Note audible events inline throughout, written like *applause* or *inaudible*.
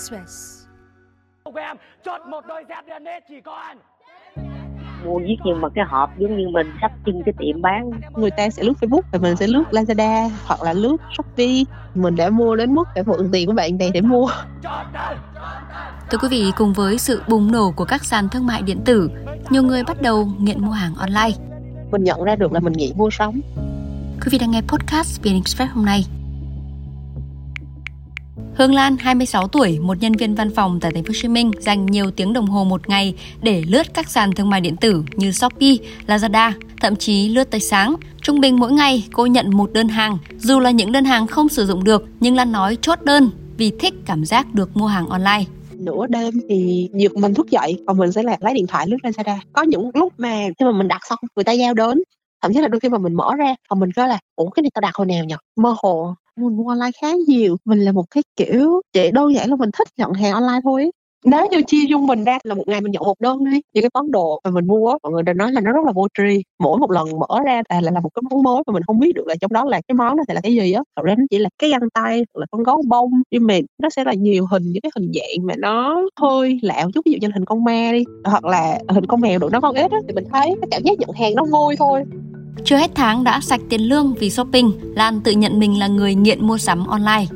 Express. em chốt một đôi dép đen nết chỉ con mua viết nhưng mà cái hộp giống như mình sắp trưng cái tiệm bán người ta sẽ lướt Facebook và mình sẽ lướt Lazada hoặc là lướt Shopee mình đã mua đến mức phải mượn tiền của bạn bè để mua Thưa quý vị, cùng với sự bùng nổ của các sàn thương mại điện tử, nhiều người bắt đầu nghiện mua hàng online. Mình nhận ra được là mình nghiện mua sắm. Quý vị đang nghe podcast VN Express hôm nay. Hương Lan, 26 tuổi, một nhân viên văn phòng tại thành phố Hồ Chí Minh, dành nhiều tiếng đồng hồ một ngày để lướt các sàn thương mại điện tử như Shopee, Lazada, thậm chí lướt tới sáng. Trung bình mỗi ngày cô nhận một đơn hàng, dù là những đơn hàng không sử dụng được, nhưng Lan nói chốt đơn vì thích cảm giác được mua hàng online. Nửa đêm thì giật mình thức dậy còn mình sẽ là lấy điện thoại lướt Lazada. Có những lúc mà khi mà mình đặt xong người ta giao đến thậm chí là đôi khi mà mình mở ra và mình coi là ủa cái này tao đặt hồi nào nhỉ mơ hồ mình mua online khá nhiều. Mình là một cái kiểu chỉ đơn giản là mình thích nhận hàng online thôi nếu như chia dung mình ra là một ngày mình nhận một đơn đi những cái món đồ mà mình mua mọi người đều nói là nó rất là vô tri. Mỗi một lần mở ra là là, là một cái món mới mà mình không biết được là trong đó là cái món đó sẽ là cái gì á. Thật ra nó chỉ là cái găng tay hoặc là con gấu bông. Nhưng mà nó sẽ là nhiều hình những cái hình dạng mà nó hơi lạ chút. Ví dụ như là hình con ma đi hoặc là hình con mèo được nó con ếch á thì mình thấy cái cảm giác nhận hàng nó vui thôi chưa hết tháng đã sạch tiền lương vì shopping, Lan tự nhận mình là người nghiện mua sắm online.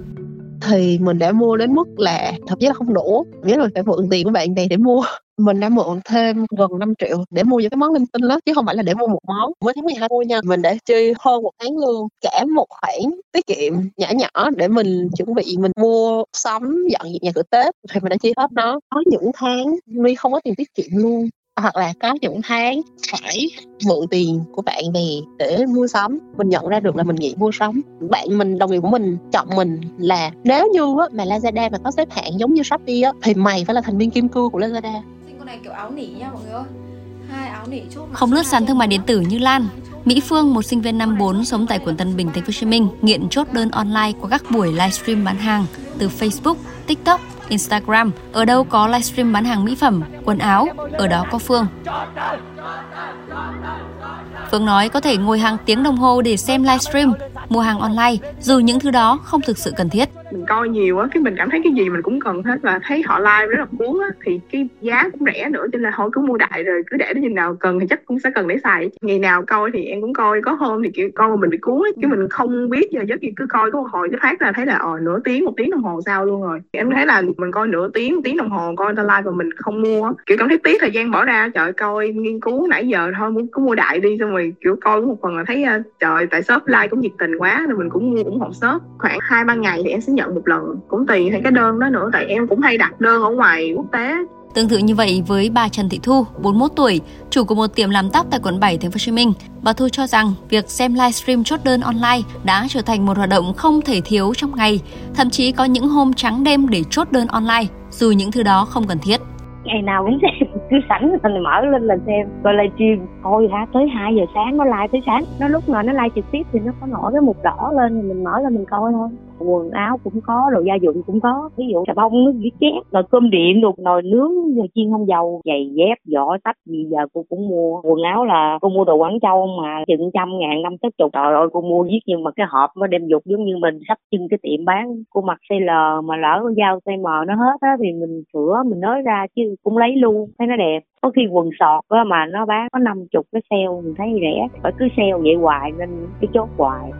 Thì mình đã mua đến mức là thậm chí là không đủ nghĩa là phải mượn tiền của bạn này để mua. Mình đã mượn thêm gần 5 triệu để mua những cái món linh tinh đó chứ không phải là để mua một món. Mới tháng 12 mua nha. Mình đã chi hơn một tháng lương cả một khoản tiết kiệm nhỏ nhỏ để mình chuẩn bị mình mua sắm dọn dẹp nhà cửa tết. Thì mình đã chi hết nó. Có những tháng mi không có tiền tiết kiệm luôn hoặc là có những tháng phải mượn tiền của bạn bè để mua sắm. Mình nhận ra được là mình nghiện mua sắm. Bạn mình đồng nghiệp của mình chọn mình là nếu như mà Lazada mà có xếp hạng giống như Shopee á thì mày phải là thành viên kim cương của Lazada. Con này kiểu áo nỉ nha mọi người ơi. Hai áo nỉ chốt không lướt sàn thương mại điện tử như Lan. Mỹ Phương, một sinh viên năm 4 sống tại quận Tân Bình, thành phố Hồ Chí Minh, nghiện chốt đơn online qua các buổi livestream bán hàng từ Facebook, TikTok, Instagram, ở đâu có livestream bán hàng mỹ phẩm, quần áo, ở đó có Phương. Phương nói có thể ngồi hàng tiếng đồng hồ để xem livestream, mua hàng online, dù những thứ đó không thực sự cần thiết mình coi nhiều á cái mình cảm thấy cái gì mình cũng cần hết và thấy họ like rất là cuốn á thì cái giá cũng rẻ nữa cho nên là thôi cứ mua đại rồi cứ để đến chừng nào cần thì chắc cũng sẽ cần để xài. Ngày nào coi thì em cũng coi có hôm thì kiểu coi mà mình bị cuốn ấy chứ mình không biết giờ giấc gì cứ coi có một hồi cái phát là thấy là ờ nửa tiếng một tiếng đồng hồ sau luôn rồi. Em thấy là mình coi nửa tiếng một tiếng đồng hồ coi ta like và mình không mua kiểu cảm thấy tiếc thời gian bỏ ra trời coi nghiên cứu nãy giờ thôi muốn cứ mua đại đi xong rồi kiểu coi một phần là thấy trời tại shop like cũng nhiệt tình quá nên mình cũng mua ủng hộ shop. Khoảng hai ba ngày thì em sẽ nhận nhận một lần. Cũng tùy theo cái đơn đó nữa tại em cũng hay đặt đơn ở ngoài quốc tế. Tương tự như vậy với bà Trần Thị Thu, 41 tuổi, chủ của một tiệm làm tóc tại quận 7 thành phố Hồ Chí Minh. Bà Thu cho rằng việc xem livestream chốt đơn online đã trở thành một hoạt động không thể thiếu trong ngày, thậm chí có những hôm trắng đêm để chốt đơn online, dù những thứ đó không cần thiết. Ngày nào cũng xem cứ sẵn mình mở lên là xem. Coi livestream coi hả tới 2 giờ sáng nó like tới sáng. Nó lúc mà nó like trực tiếp thì nó có nổi cái mục đỏ lên thì mình mở lên mình coi thôi quần áo cũng có đồ gia dụng cũng có. Ví dụ xà bông, nước dưới chén rồi cơm điện đồ nồi nướng rồi chiên không dầu, giày dép, giỏ tách gì giờ cô cũng mua. Quần áo là cô mua đồ quảng châu mà, chừng trăm ngàn, năm tới chục. Trời ơi, cô mua viết nhưng mà cái hộp nó đem dục giống như mình sắp chân cái tiệm bán cô mặc CL mà lỡ con dao size nó hết á thì mình sửa, mình nói ra chứ cũng lấy luôn, thấy nó đẹp. Có khi quần sọt á mà nó bán có năm chục cái sale, mình thấy rẻ. Phải cứ sale vậy hoài nên cái chốt hoài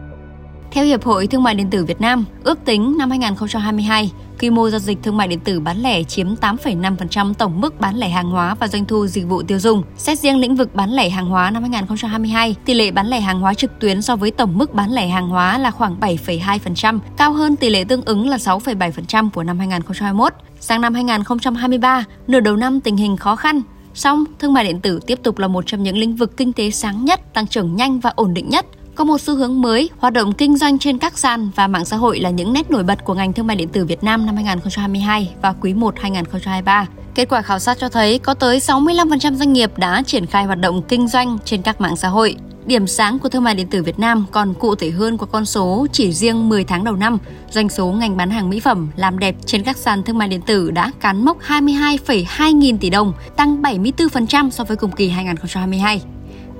theo Hiệp hội Thương mại điện tử Việt Nam, ước tính năm 2022, quy mô giao dịch thương mại điện tử bán lẻ chiếm 8,5% tổng mức bán lẻ hàng hóa và doanh thu dịch vụ tiêu dùng. Xét riêng lĩnh vực bán lẻ hàng hóa năm 2022, tỷ lệ bán lẻ hàng hóa trực tuyến so với tổng mức bán lẻ hàng hóa là khoảng 7,2%, cao hơn tỷ lệ tương ứng là 6,7% của năm 2021. Sang năm 2023, nửa đầu năm tình hình khó khăn, song thương mại điện tử tiếp tục là một trong những lĩnh vực kinh tế sáng nhất, tăng trưởng nhanh và ổn định nhất có một xu hướng mới, hoạt động kinh doanh trên các sàn và mạng xã hội là những nét nổi bật của ngành thương mại điện tử Việt Nam năm 2022 và quý 1 2023. Kết quả khảo sát cho thấy có tới 65% doanh nghiệp đã triển khai hoạt động kinh doanh trên các mạng xã hội. Điểm sáng của thương mại điện tử Việt Nam còn cụ thể hơn qua con số chỉ riêng 10 tháng đầu năm, doanh số ngành bán hàng mỹ phẩm làm đẹp trên các sàn thương mại điện tử đã cán mốc 22,2 nghìn tỷ đồng, tăng 74% so với cùng kỳ 2022.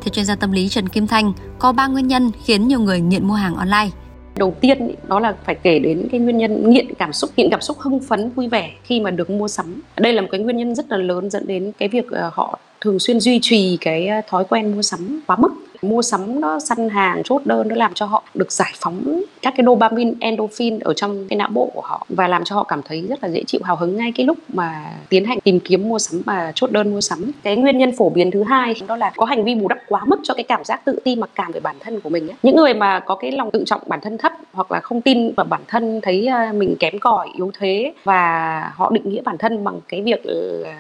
Theo chuyên gia tâm lý Trần Kim Thanh, có 3 nguyên nhân khiến nhiều người nghiện mua hàng online. đầu tiên đó là phải kể đến cái nguyên nhân nghiện cảm xúc nghiện cảm xúc hưng phấn vui vẻ khi mà được mua sắm đây là một cái nguyên nhân rất là lớn dẫn đến cái việc ờ, họ thường xuyên duy trì cái ờ, thói quen mua sắm quá mức mua sắm nó săn hàng chốt đơn nó làm cho họ được giải phóng các cái dopamine endorphin ở trong cái não bộ của họ và làm cho họ cảm thấy rất là dễ chịu hào hứng ngay cái lúc mà tiến hành tìm kiếm mua sắm và chốt đơn mua sắm cái nguyên nhân phổ biến thứ hai đó là có hành vi bù đắp quá mức cho cái cảm giác tự ti mặc cảm về bản thân của mình ấy. những người mà có cái lòng tự trọng bản thân thấp hoặc là không tin vào bản thân thấy ờ, mình kém cỏi yếu thế và họ định nghĩa bản thân bằng cái việc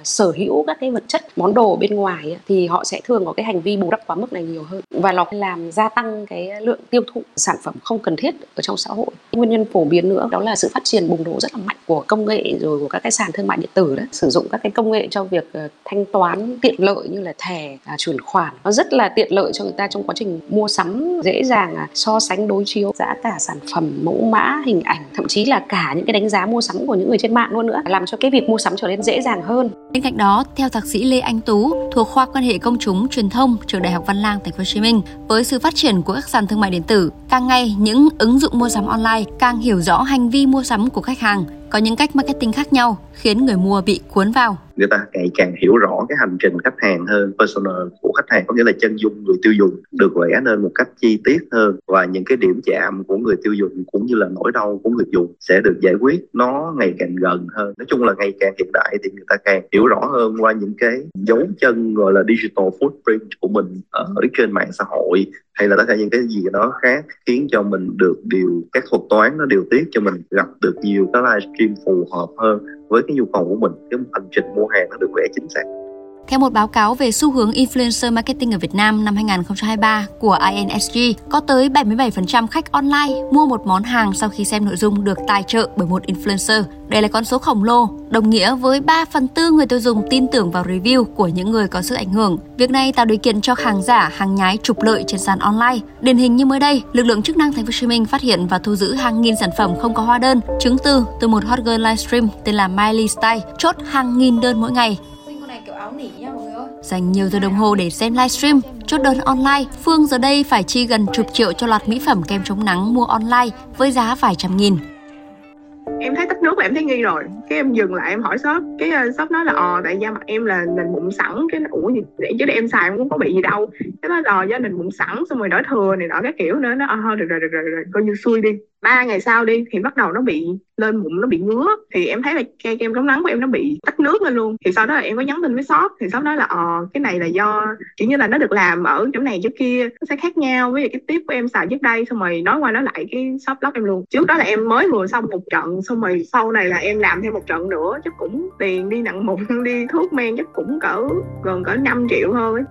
sở hữu các cái vật chất món đồ bên ngoài ấy, thì họ sẽ thường có cái hành vi bù đắp quá mức này nhiều hơn và nó làm gia tăng cái lượng tiêu thụ sản phẩm không cần thiết ở trong xã hội. Nguyên nhân phổ biến nữa đó là sự phát triển bùng nổ rất là mạnh của công nghệ rồi của các cái sàn thương mại điện tử đó. Sử dụng các cái công nghệ cho việc ờ, thanh toán tiện lợi như là thẻ à, chuyển khoản. Nó rất là tiện lợi cho người ta trong quá trình mua sắm dễ dàng à, so sánh đối chiếu giá cả sản phẩm mẫu mã hình ảnh thậm chí là cả những cái đánh giá mua sắm của những người trên mạng luôn nữa làm cho cái việc mua sắm trở nên dễ dàng hơn. Bên cạnh đó theo thạc sĩ Lê Anh Tú thuộc khoa quan hệ công chúng truyền thông trường Đại học Văn Lang Thành phố Chí Minh. Với sự phát triển của các sàn thương mại điện tử, càng ngày những ứng dụng mua sắm online càng hiểu rõ hành vi mua sắm của khách hàng, có những cách marketing khác nhau khiến người mua bị cuốn vào. Người ta ngày càng hiểu rõ cái hành trình khách hàng hơn, personal của khách hàng, có nghĩa là chân dung người tiêu dùng được vẽ nên một cách chi tiết hơn. Và những cái điểm chạm của người tiêu dùng cũng như là nỗi đau của người dùng sẽ được giải quyết, nó ngày càng gần hơn. Nói chung là ngày càng hiện đại thì người ta càng hiểu rõ hơn qua những cái dấu chân gọi là digital footprint của mình ở trên mạng xã hội hay là tất cả những cái gì đó khác khiến cho mình được điều các thuật toán nó điều tiết cho mình gặp được nhiều cái livestream phù hợp hơn với cái nhu cầu của mình, cái hành trình mua hàng nó được vẽ chính xác theo một báo cáo về xu hướng influencer marketing ở Việt Nam năm 2023 của INSG, có tới 77% khách online mua một món hàng sau khi xem nội dung được tài trợ bởi một influencer. Đây là con số khổng lồ, đồng nghĩa với 3 phần tư người tiêu dùng tin tưởng vào review của những người có sức ảnh hưởng. Việc này tạo điều kiện cho hàng giả, hàng nhái trục lợi trên sàn online. Điển hình như mới đây, lực lượng chức năng Thành phố Hồ Chí Minh phát hiện và thu giữ hàng nghìn sản phẩm không có hóa đơn, chứng từ từ một hot girl livestream tên là Miley Style, chốt hàng nghìn đơn mỗi ngày áo nỉ nha mọi người ơi. Dành nhiều giờ đồng hồ để xem livestream, chốt đơn online, Phương giờ đây phải chi gần chục triệu cho loạt mỹ phẩm kem chống nắng mua online với giá vài trăm nghìn. Em thấy tắt nước là em thấy nghi rồi. Cái em dừng lại em hỏi shop. Cái uh, shop nói là ờ tại da mặt em là nền mụn sẵn. Cái ủa gì để chứ để em xài cũng có bị gì đâu. Cái đó là do nền mụn sẵn xong rồi đỡ thừa này nọ các kiểu nữa. Nó ờ được rồi được rồi, được rồi coi như xui đi ba ngày sau đi, thì bắt đầu nó bị lên mụn nó bị ngứa. Thì em thấy là cây kem chống nắng của em nó bị tách nước lên luôn. Thì sau đó là em có nhắn tin với shop, thì shop nói là ờ cái này là do, kiểu như là, nó được làm ở chỗ này chỗ kia, nó sẽ khác nhau với cái tiếp của em xài trước đây. Xong rồi nói qua nói lại cái shop lóc em luôn. Trước đó là em mới vừa xong một trận, xong rồi sau này là em làm thêm một trận nữa, chắc cũng tiền đi nặng mụn *laughs* đi thuốc men chắc cũng cỡ gần cỡ 5 triệu thôi.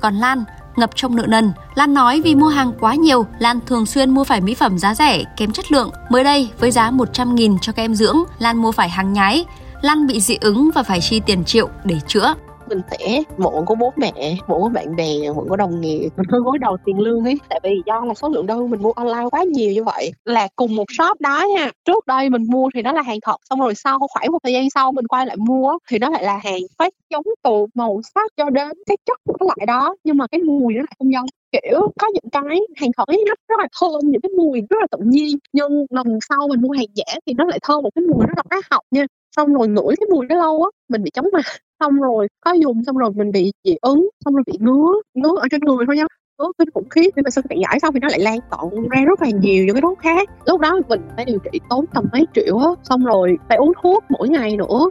Còn Lan ngập trong nợ nần. Lan nói vì mua hàng quá nhiều, Lan thường xuyên mua phải mỹ phẩm giá rẻ, kém chất lượng. Mới đây, với giá 100 nghìn cho kem dưỡng, Lan mua phải hàng nhái. Lan bị dị ứng và phải chi tiền triệu để chữa mình sẽ mượn của bố mẹ mượn của bạn bè mượn của đồng nghiệp. Mình hơi gối đầu tiền lương ấy. Tại vì do là số lượng đơn mình mua online quá nhiều như vậy. Là cùng một shop đó nha. Trước đây mình mua thì nó là hàng thật xong rồi sau khoảng một thời gian sau mình quay lại mua thì nó lại là hàng phát giống từ màu sắc cho đến cái chất của cái loại đó. Nhưng mà cái mùi nó lại không giống. Kiểu có những cái hàng thật ấy nó rất là thơm những cái mùi rất là tự nhiên. Nhưng lần sau mình mua hàng giả thì nó lại thơm một cái mùi rất là hóa học nha xong rồi ngửi cái mùi đó lâu á mình bị chóng mặt. Xong rồi có dùng xong rồi mình bị dị ứng xong rồi bị ngứa ngứa ở trên người thôi nhá. Ngứa kinh khủng khiếp nhưng mà sau khi giải xong thì nó lại lan tọn ra rất là nhiều những cái thuốc khác. Lúc đó mình phải điều trị tốn tầm mấy triệu á xong rồi phải uống thuốc mỗi ngày nữa.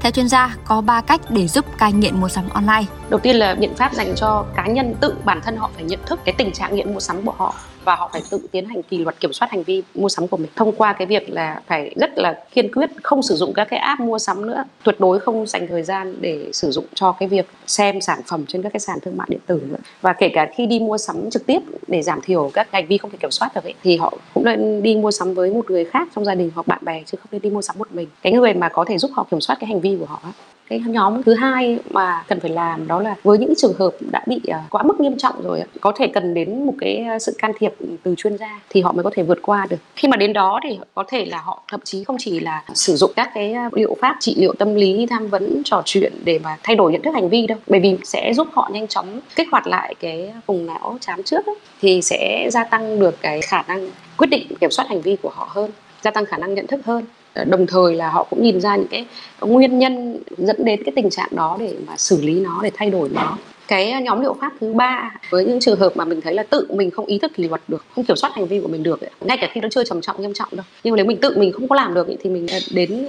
Theo chuyên gia, có 3 cách để giúp cai nghiện mua sắm online. Đầu tiên là biện pháp dành cho cá nhân tự bản thân họ phải nhận thức cái tình trạng nghiện mua sắm của họ và họ phải tự tiến hành kỷ luật kiểm soát hành vi mua sắm của mình thông qua cái việc là phải rất là kiên quyết không sử dụng các cái app mua sắm nữa tuyệt đối không dành thời gian để sử dụng cho cái việc xem sản phẩm trên các cái sàn thương mại điện tử nữa. Và kể cả khi đi mua sắm trực tiếp để giảm thiểu các hành vi không thể kiểm soát được ấy, thì họ cũng nên đi mua sắm với một người khác trong gia đình hoặc bạn bè chứ không nên đi mua sắm một mình. Cái người mà có thể giúp họ kiểm soát cái hành vi của họ cái nhóm thứ hai mà cần phải làm đó là với những trường hợp đã bị ờ, quá mức nghiêm trọng rồi có thể cần đến một cái ờ, sự can thiệp từ chuyên gia thì họ mới có thể vượt qua được. Khi mà đến đó thì có thể là họ thậm chí không chỉ là sử dụng các cái ờ, liệu pháp trị liệu tâm lý tham vấn trò chuyện để mà thay đổi nhận thức hành vi đâu bởi vì sẽ giúp họ nhanh chóng kích hoạt lại cái vùng não chám trước ấy, thì sẽ gia tăng được cái khả năng quyết định kiểm soát hành vi của họ hơn gia tăng khả năng nhận thức hơn. Ờ, đồng thời là họ cũng nhìn ra những cái nguyên nhân dẫn đến cái tình trạng đó để mà xử lý nó, để thay đổi nó. Cái ờ, nhóm liệu pháp thứ ba với những trường hợp mà mình thấy là tự mình không ý thức kỷ luật được, không kiểm soát hành vi của mình được ngay cả khi nó chưa trầm trọng, nghiêm trọng đâu. Nhưng mà nếu mình tự mình không có làm được thì mình ờ, đến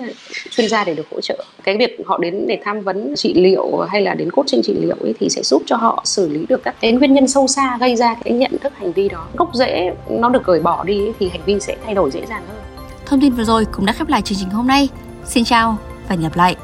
chuyên gia để được hỗ trợ. Cái việc họ đến để tham vấn trị liệu hay là đến coaching trị liệu ấy thì sẽ giúp cho họ xử lý được các cái nguyên nhân sâu xa, gây ra cái nhận thức hành vi đó. Gốc rễ nó được cởi bỏ đi thì hành vi sẽ thay đổi dễ dàng hơn. Thông tin vừa rồi cũng đã khép lại chương trình hôm nay. Xin chào và hẹn gặp lại.